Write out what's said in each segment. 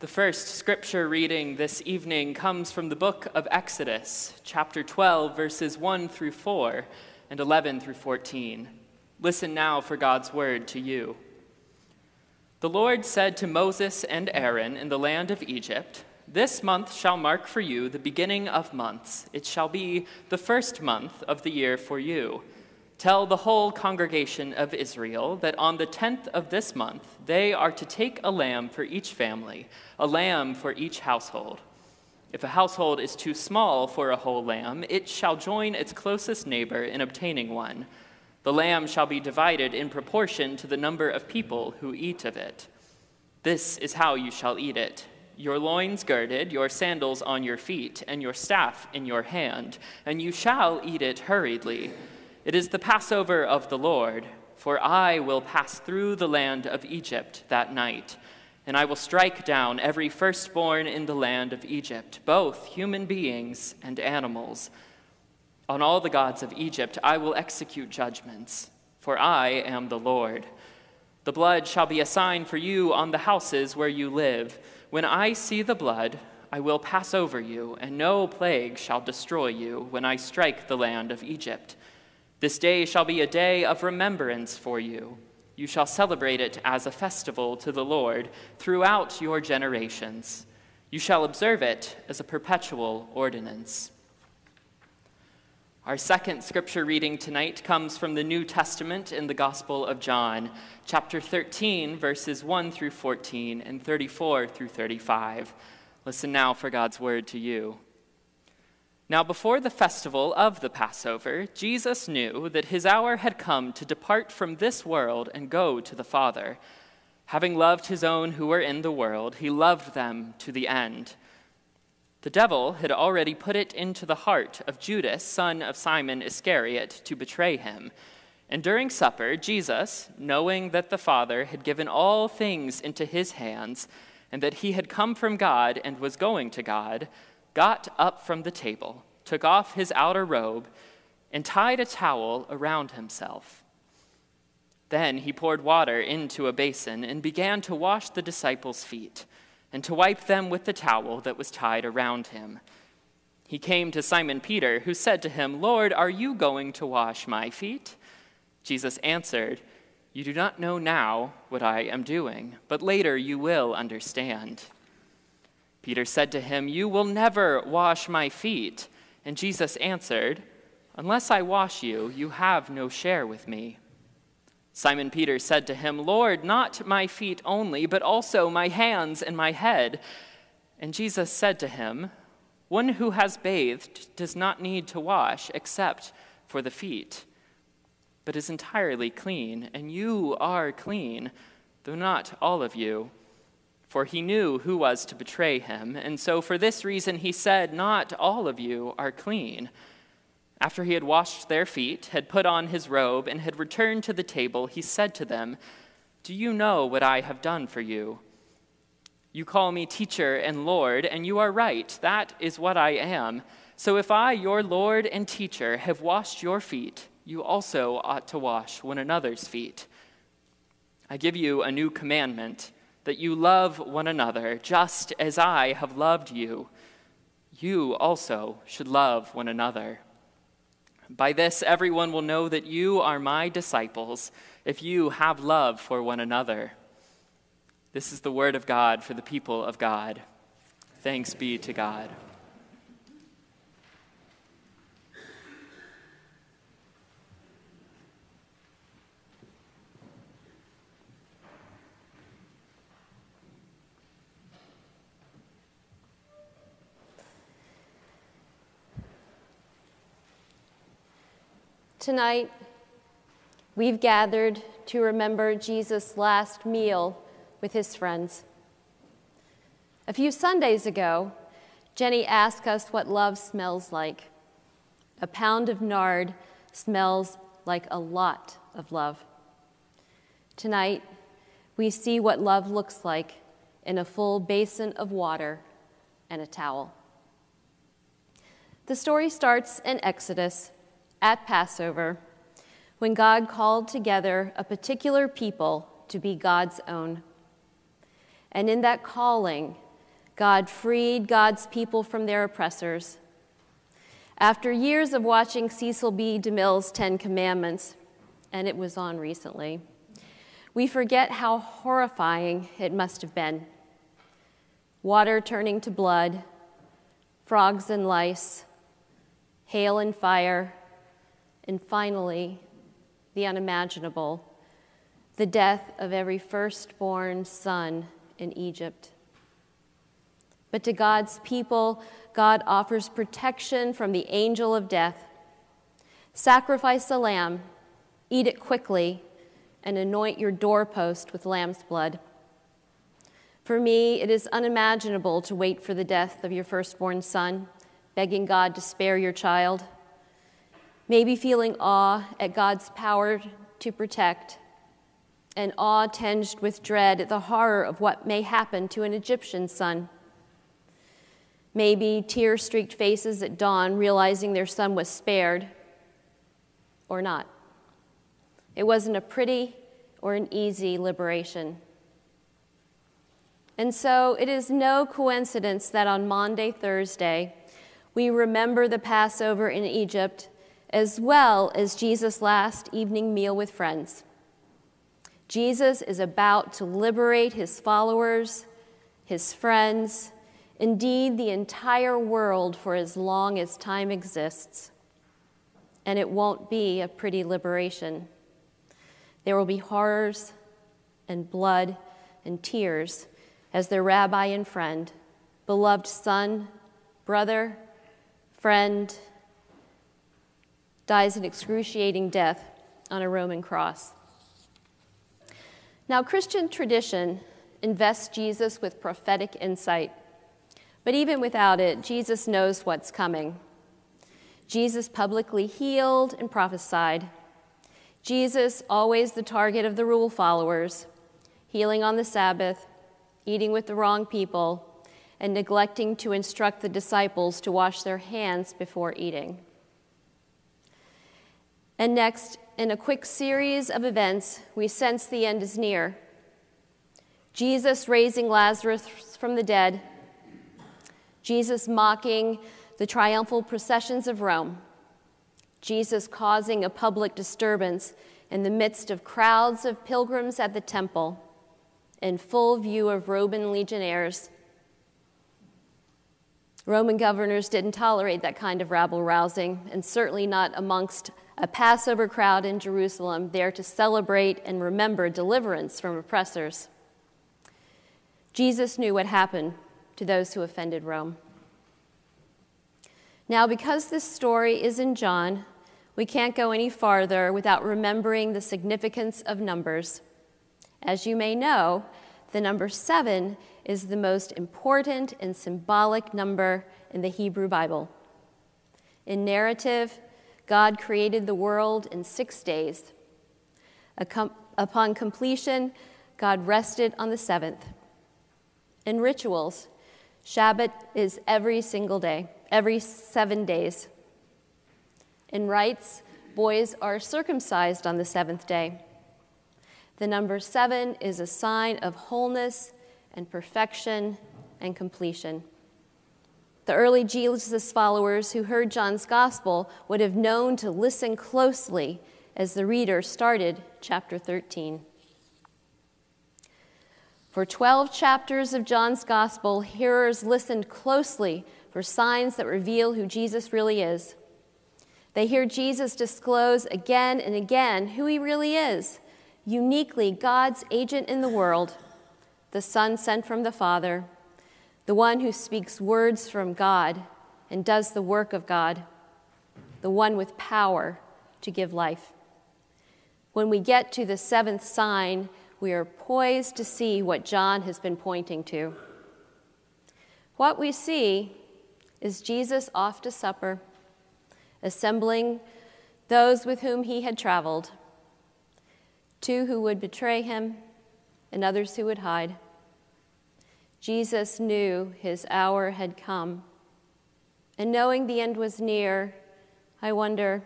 The first scripture reading this evening comes from the book of Exodus, chapter 12, verses 1 through 4 and 11 through 14. Listen now for God's word to you. The Lord said to Moses and Aaron in the land of Egypt, This month shall mark for you the beginning of months. It shall be the first month of the year for you. Tell the whole congregation of Israel that on the tenth of this month they are to take a lamb for each family, a lamb for each household. If a household is too small for a whole lamb, it shall join its closest neighbor in obtaining one. The lamb shall be divided in proportion to the number of people who eat of it. This is how you shall eat it your loins girded, your sandals on your feet, and your staff in your hand, and you shall eat it hurriedly it is the Passover of the Lord, for I will pass through the land of Egypt that night, and I will strike down every firstborn in the land of Egypt, both human beings and animals. On all the gods of Egypt I will execute judgments, for I am the Lord. The blood shall be a sign for you on the houses where you live. When I see the blood, I will pass over you, and no plague shall destroy you when I strike the land of Egypt. This day shall be a day of remembrance for you. You shall celebrate it as a festival to the Lord throughout your generations. You shall observe it as a perpetual ordinance. Our second scripture reading tonight comes from the New Testament in the Gospel of John, chapter 13, verses 1 through 14 and 34 through 35. Listen now for God's word to you. Now, before the festival of the Passover, Jesus knew that his hour had come to depart from this world and go to the Father. Having loved his own who were in the world, he loved them to the end. The devil had already put it into the heart of Judas, son of Simon Iscariot, to betray him. And during supper, Jesus, knowing that the Father had given all things into his hands, and that he had come from God and was going to God, got up from the table, took off his outer robe, and tied a towel around himself. Then he poured water into a basin and began to wash the disciples' feet and to wipe them with the towel that was tied around him. He came to Simon Peter, who said to him, Lord, are you going to wash my feet? Jesus answered, You do not know now what I am doing, but later you will understand. Peter said to him, You will never wash my feet. And Jesus answered, Unless I wash you, you have no share with me. Simon Peter said to him, Lord, not my feet only, but also my hands and my head. And Jesus said to him, One who has bathed does not need to wash except for the feet, but is entirely clean, and you are clean, though not all of you for he knew who was to betray him. And so, for this reason, he said, Not all of you are clean. After he had washed their feet, had put on his robe, and had returned to the table, he said to them, Do you know what I have done for you? You call me teacher and Lord, and you are right. That is what I am. So if I, your Lord and teacher, have washed your feet, you also ought to wash one another's feet. I give you a new commandment that you love one another just as I have loved you. You also should love one another. By this, everyone will know that you are my disciples if you have love for one another. This is the word of God for the people of God. Thanks be to God. Tonight, we've gathered to remember Jesus' last meal with his friends. A few Sundays ago, Jenny asked us what love smells like. A pound of nard smells like a lot of love. Tonight, we see what love looks like in a full basin of water and a towel. The story starts in Exodus at Passover when God called together a particular people to be God's own. And in that calling, God freed God's people from their oppressors. After years of watching Cecil B. DeMille's Ten Commandments, and it was on recently, we forget how horrifying it must have been. Water turning to blood, frogs and lice, hail and fire, and finally, the unimaginable the death of every firstborn son in Egypt. But to God's people, God offers protection from the angel of death. Sacrifice the lamb, eat it quickly, and anoint your doorpost with lamb's blood. For me, it is unimaginable to wait for the death of your firstborn son, begging God to spare your child. Maybe feeling awe at God's power to protect, and awe tinged with dread at the horror of what may happen to an Egyptian son. Maybe tear streaked faces at dawn, realizing their son was spared, or not. It wasn't a pretty or an easy liberation. And so it is no coincidence that on Maundy, Thursday, we remember the Passover in Egypt as well as Jesus' last evening meal with friends. Jesus is about to liberate his followers, his friends, indeed the entire world for as long as time exists. And it won't be a pretty liberation. There will be horrors and blood and tears as their rabbi and friend, beloved son, brother, friend, dies an excruciating death on a Roman cross. Now, Christian tradition invests Jesus with prophetic insight but even without it, Jesus knows what's coming. Jesus publicly healed and prophesied. Jesus, always the target of the rule followers, healing on the Sabbath, eating with the wrong people, and neglecting to instruct the disciples to wash their hands before eating. And next, in a quick series of events, we sense the end is near. Jesus raising Lazarus from the dead Jesus mocking the triumphal processions of Rome, Jesus causing a public disturbance in the midst of crowds of pilgrims at the temple, in full view of Roman legionnaires. Roman governors didn't tolerate that kind of rabble rousing, and certainly not amongst a Passover crowd in Jerusalem there to celebrate and remember deliverance from oppressors. Jesus knew what happened to those who offended Rome. Now, because this story is in John, we can't go any farther without remembering the significance of numbers. As you may know, the number seven is the most important and symbolic number in the Hebrew Bible. In narrative, God created the world in six days. Upon completion, God rested on the seventh. In rituals, Shabbat is every single day, every seven days. In rites, boys are circumcised on the seventh day. The number seven is a sign of wholeness and perfection and completion. The early Jesus followers who heard John's gospel would have known to listen closely as the reader started chapter 13. For 12 chapters of John's Gospel, hearers listened closely for signs that reveal who Jesus really is. They hear Jesus disclose again and again who he really is uniquely God's agent in the world, the Son sent from the Father, the one who speaks words from God and does the work of God, the one with power to give life. When we get to the seventh sign, we are poised to see what John has been pointing to. What we see is Jesus off to supper, assembling those with whom he had traveled two who would betray him and others who would hide. Jesus knew his hour had come. And knowing the end was near, I wonder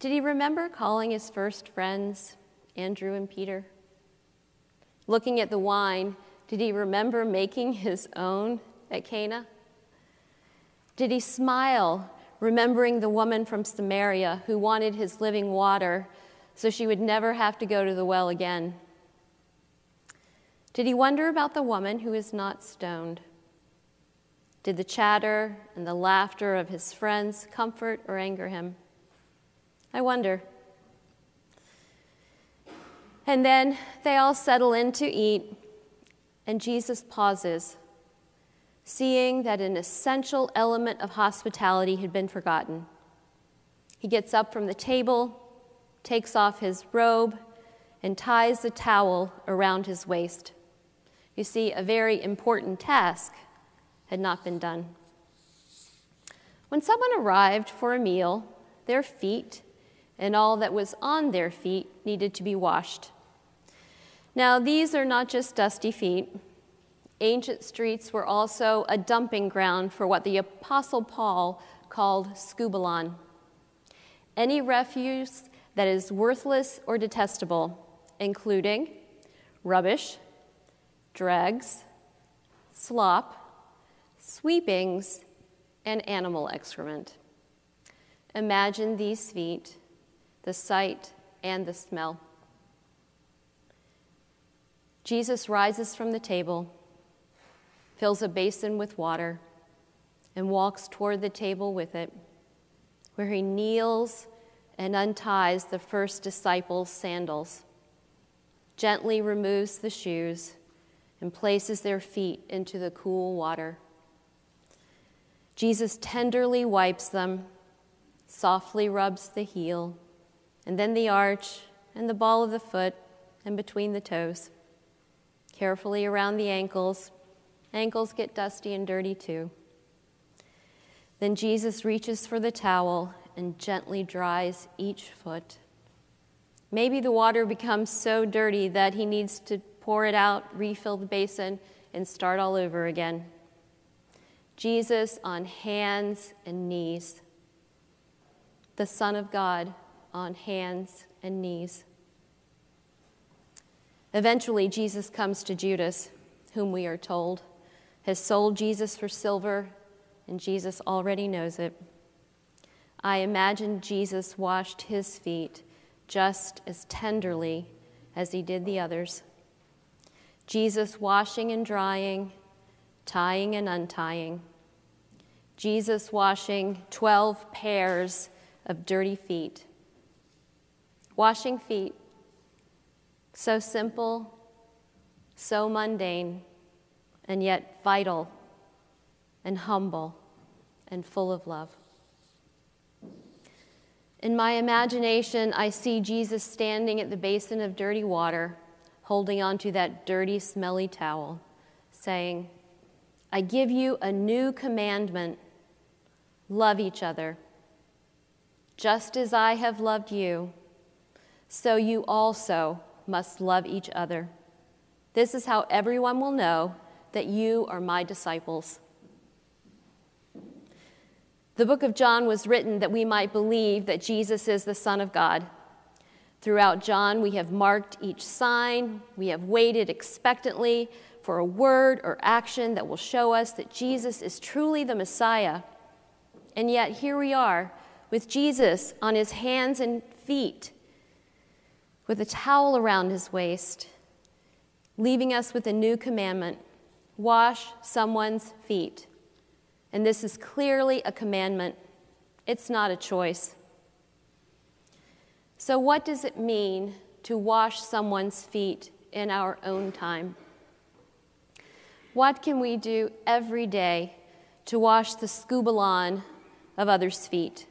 did he remember calling his first friends Andrew and Peter. Looking at the wine, Did he remember making his own at Cana? Did he smile, remembering the woman from Samaria who wanted his living water so she would never have to go to the well again? Did he wonder about the woman who is not stoned? Did the chatter and the laughter of his friends comfort or anger him? I wonder. And then they all settle in to eat, and Jesus pauses, seeing that an essential element of hospitality had been forgotten. He gets up from the table, takes off his robe, and ties the towel around his waist. You see, a very important task had not been done. When someone arrived for a meal, their feet and all that was on their feet needed to be washed. Now, these are not just dusty feet. Ancient streets were also a dumping ground for what the Apostle Paul called skubalon any refuse that is worthless or detestable, including rubbish, dregs, slop, sweepings, and animal excrement. Imagine these feet, the sight and the smell. Jesus rises from the table, fills a basin with water, and walks toward the table with it, where he kneels and unties the first disciples' sandals, gently removes the shoes, and places their feet into the cool water. Jesus tenderly wipes them, softly rubs the heel, and then the arch and the ball of the foot and between the toes. Carefully around the ankles. Ankles get dusty and dirty too. Then Jesus reaches for the towel and gently dries each foot. Maybe the water becomes so dirty that he needs to pour it out, refill the basin, and start all over again. Jesus on hands and knees, the Son of God on hands and knees. Eventually, Jesus comes to Judas, whom we are told has sold Jesus for silver, and Jesus already knows it. I imagine Jesus washed his feet just as tenderly as he did the others. Jesus washing and drying, tying and untying. Jesus washing 12 pairs of dirty feet. Washing feet, so simple, so mundane, and yet vital and humble and full of love. In my imagination, I see Jesus standing at the basin of dirty water, holding onto that dirty, smelly towel, saying, I give you a new commandment Love each other. Just as I have loved you, so you also must love each other. This is how everyone will know that you are my disciples. The book of John was written that we might believe that Jesus is the Son of God. Throughout John, we have marked each sign, we have waited expectantly for a word or action that will show us that Jesus is truly the Messiah. And yet, here we are with Jesus on his hands and feet, with a towel around his waist, leaving us with a new commandment wash someone's feet. And this is clearly a commandment, it's not a choice. So, what does it mean to wash someone's feet in our own time? What can we do every day to wash the skubalon of others' feet.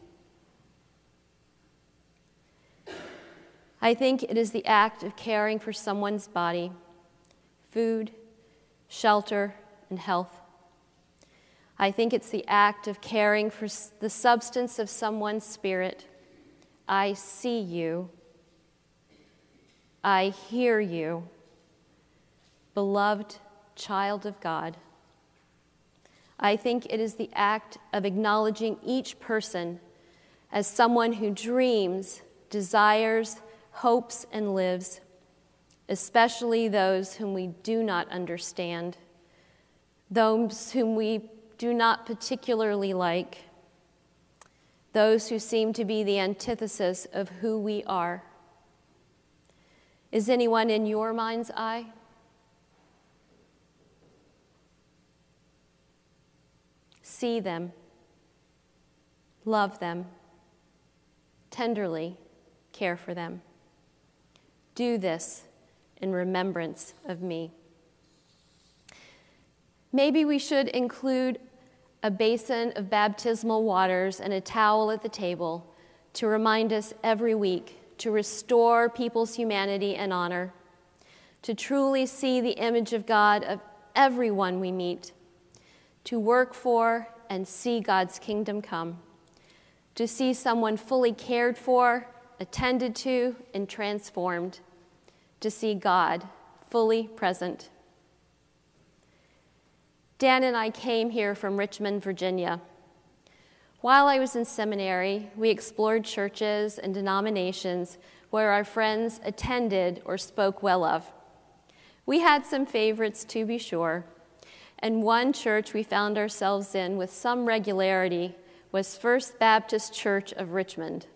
I think it is the act of caring for someone's body, food, shelter, and health. I think it's the act of caring for the substance of someone's spirit. I see you. I hear you. Beloved child of God. I think it is the act of acknowledging each person as someone who dreams, desires, hopes, and lives, especially those whom we do not understand, those whom we do not particularly like, those who seem to be the antithesis of who we are. Is anyone in your mind's eye? See them, love them, tenderly care for them. Do this in remembrance of me. Maybe we should include a basin of baptismal waters and a towel at the table to remind us every week to restore people's humanity and honor, to truly see the image of God of everyone we meet, to work for and see God's kingdom come, to see someone fully cared for, attended to, and transformed, to see God fully present. Dan and I came here from Richmond, Virginia. While I was in seminary, we explored churches and denominations where our friends attended or spoke well of. We had some favorites, to be sure, and one church we found ourselves in with some regularity was First Baptist Church of Richmond.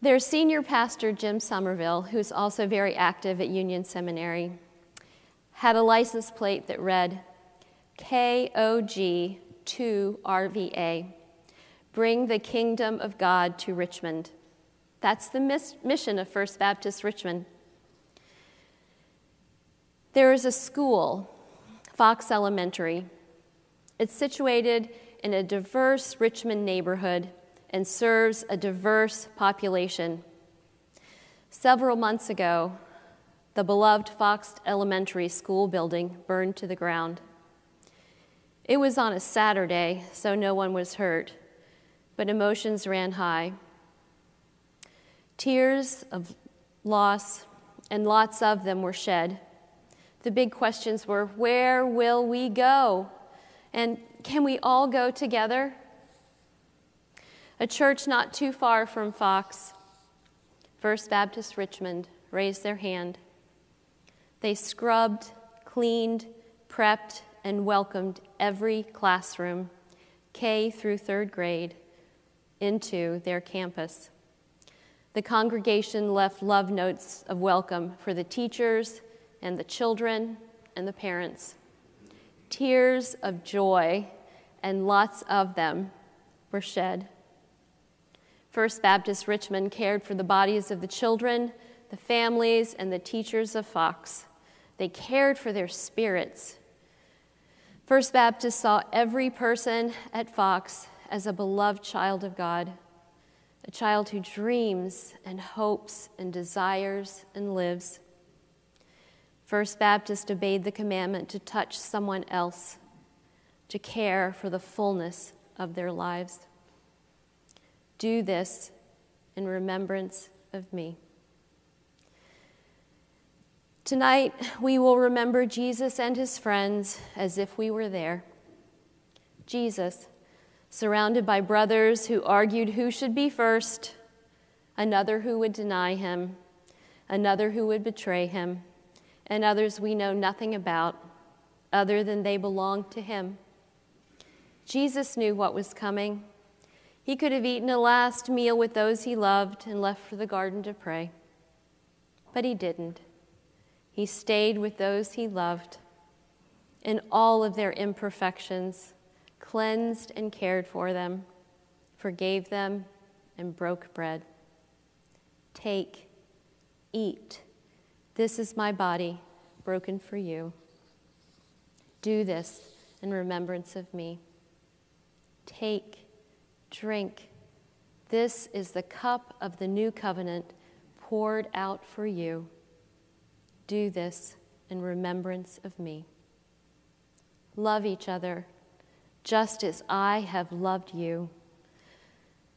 Their senior pastor, Jim Somerville, who's also very active at Union Seminary, had a license plate that read KOG 2 RVA Bring the Kingdom of God to Richmond. That's the mis- mission of First Baptist Richmond. There is a school, Fox Elementary. It's situated in a diverse Richmond neighborhood and serves a diverse population. Several months ago, the beloved Fox Elementary School building burned to the ground. It was on a Saturday, so no one was hurt, but emotions ran high. Tears of loss, and lots of them were shed. The big questions were where will we go? And can we all go together? A church not too far from Fox, First Baptist Richmond, raised their hand. They scrubbed, cleaned, prepped, and welcomed every classroom, K through third grade, into their campus. The congregation left love notes of welcome for the teachers and the children and the parents. Tears of joy, and lots of them, were shed. First Baptist Richmond cared for the bodies of the children, the families, and the teachers of Fox. They cared for their spirits. First Baptist saw every person at Fox as a beloved child of God, a child who dreams and hopes and desires and lives. First Baptist obeyed the commandment to touch someone else, to care for the fullness of their lives. Do this in remembrance of me. Tonight, we will remember Jesus and his friends as if we were there. Jesus, surrounded by brothers who argued who should be first, another who would deny him, another who would betray him, and others we know nothing about other than they belonged to him. Jesus knew what was coming. He could have eaten a last meal with those he loved and left for the garden to pray. But he didn't. He stayed with those he loved in all of their imperfections, cleansed and cared for them, forgave them, and broke bread. Take, eat. This is my body, broken for you. Do this in remembrance of me. Take, drink. This is the cup of the new covenant poured out for you. Do this in remembrance of me. Love each other just as I have loved you.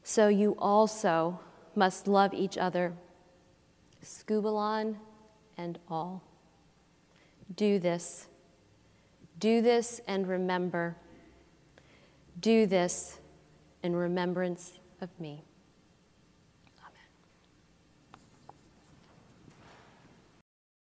So you also must love each other, skubalon and all. Do this. Do this and remember. Do this in remembrance of me.